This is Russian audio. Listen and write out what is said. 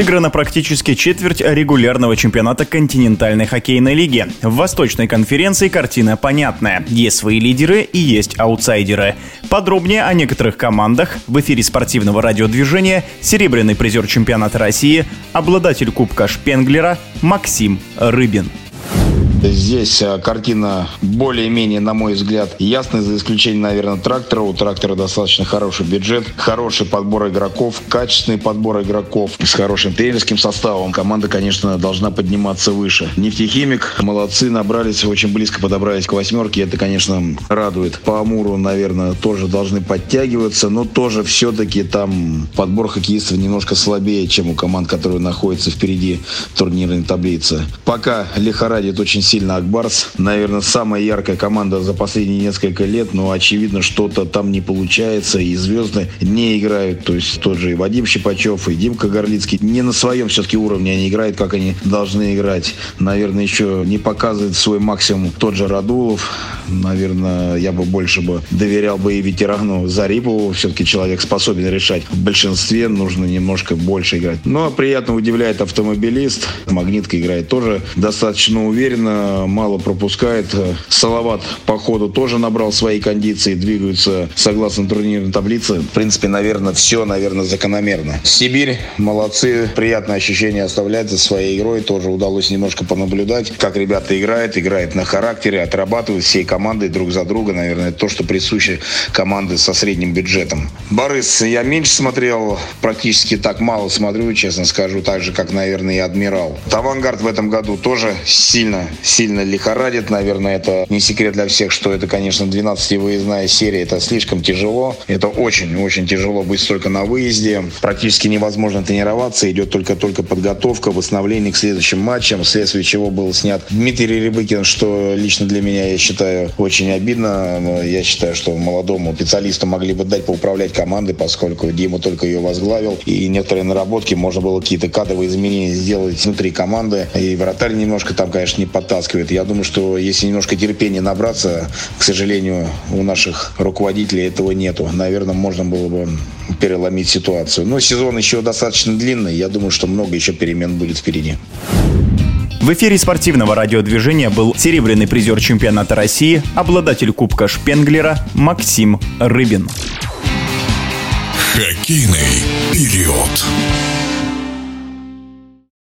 Сыграна практически четверть регулярного чемпионата континентальной хоккейной лиги. В Восточной конференции картина понятная. Есть свои лидеры и есть аутсайдеры. Подробнее о некоторых командах в эфире спортивного радиодвижения серебряный призер чемпионата России, обладатель Кубка Шпенглера Максим Рыбин. Здесь а, картина более-менее, на мой взгляд, ясная, за исключением, наверное, трактора. У трактора достаточно хороший бюджет, хороший подбор игроков, качественный подбор игроков с хорошим тренерским составом. Команда, конечно, должна подниматься выше. Нефтехимик, молодцы, набрались, очень близко подобрались к восьмерке. Это, конечно, радует. По Амуру, наверное, тоже должны подтягиваться, но тоже все-таки там подбор хоккеистов немножко слабее, чем у команд, которые находятся впереди турнирной таблицы. Пока лихорадит очень сильно Акбарс. Наверное, самая яркая команда за последние несколько лет, но очевидно, что-то там не получается, и звезды не играют. То есть тот же и Вадим Щипачев, и Димка Горлицкий не на своем все-таки уровне они играют, как они должны играть. Наверное, еще не показывает свой максимум тот же Радулов. Наверное, я бы больше бы доверял бы и ветерану Зарипову. Все-таки человек способен решать. В большинстве нужно немножко больше играть. Но приятно удивляет автомобилист. Магнитка играет тоже достаточно уверенно, мало пропускает. Салават по ходу тоже набрал свои кондиции, двигаются согласно турнирной таблице. В принципе, наверное, все, наверное, закономерно. Сибирь, молодцы, приятное ощущение оставляет за своей игрой. Тоже удалось немножко понаблюдать, как ребята играют, играют на характере, отрабатывают всей командой друг за друга. Наверное, то, что присуще команды со средним бюджетом. Борис я меньше смотрел, практически так мало смотрю, честно скажу, так же, как, наверное, и Адмирал. Авангард в этом году тоже сильно, сильно лихорадит. Наверное, это не секрет для всех, что это, конечно, 12-выездная серия. Это слишком тяжело. Это очень-очень тяжело быть столько на выезде. Практически невозможно тренироваться. Идет только-только подготовка, восстановление к следующим матчам, вследствие чего был снят Дмитрий Рябыкин, что лично для меня, я считаю, очень обидно. Но Я считаю, что молодому специалисту могли бы дать поуправлять командой, поскольку Дима только ее возглавил. И некоторые наработки можно было какие-то кадровые изменения сделать внутри команды. И вратарь немножко там, конечно, не подтаскивает. Я думаю, что если немножко терпения набраться, к сожалению, у наших руководителей этого нету. Наверное, можно было бы переломить ситуацию. Но сезон еще достаточно длинный. Я думаю, что много еще перемен будет впереди. В эфире спортивного радиодвижения был серебряный призер чемпионата России, обладатель Кубка Шпенглера Максим Рыбин. Хоккейный период.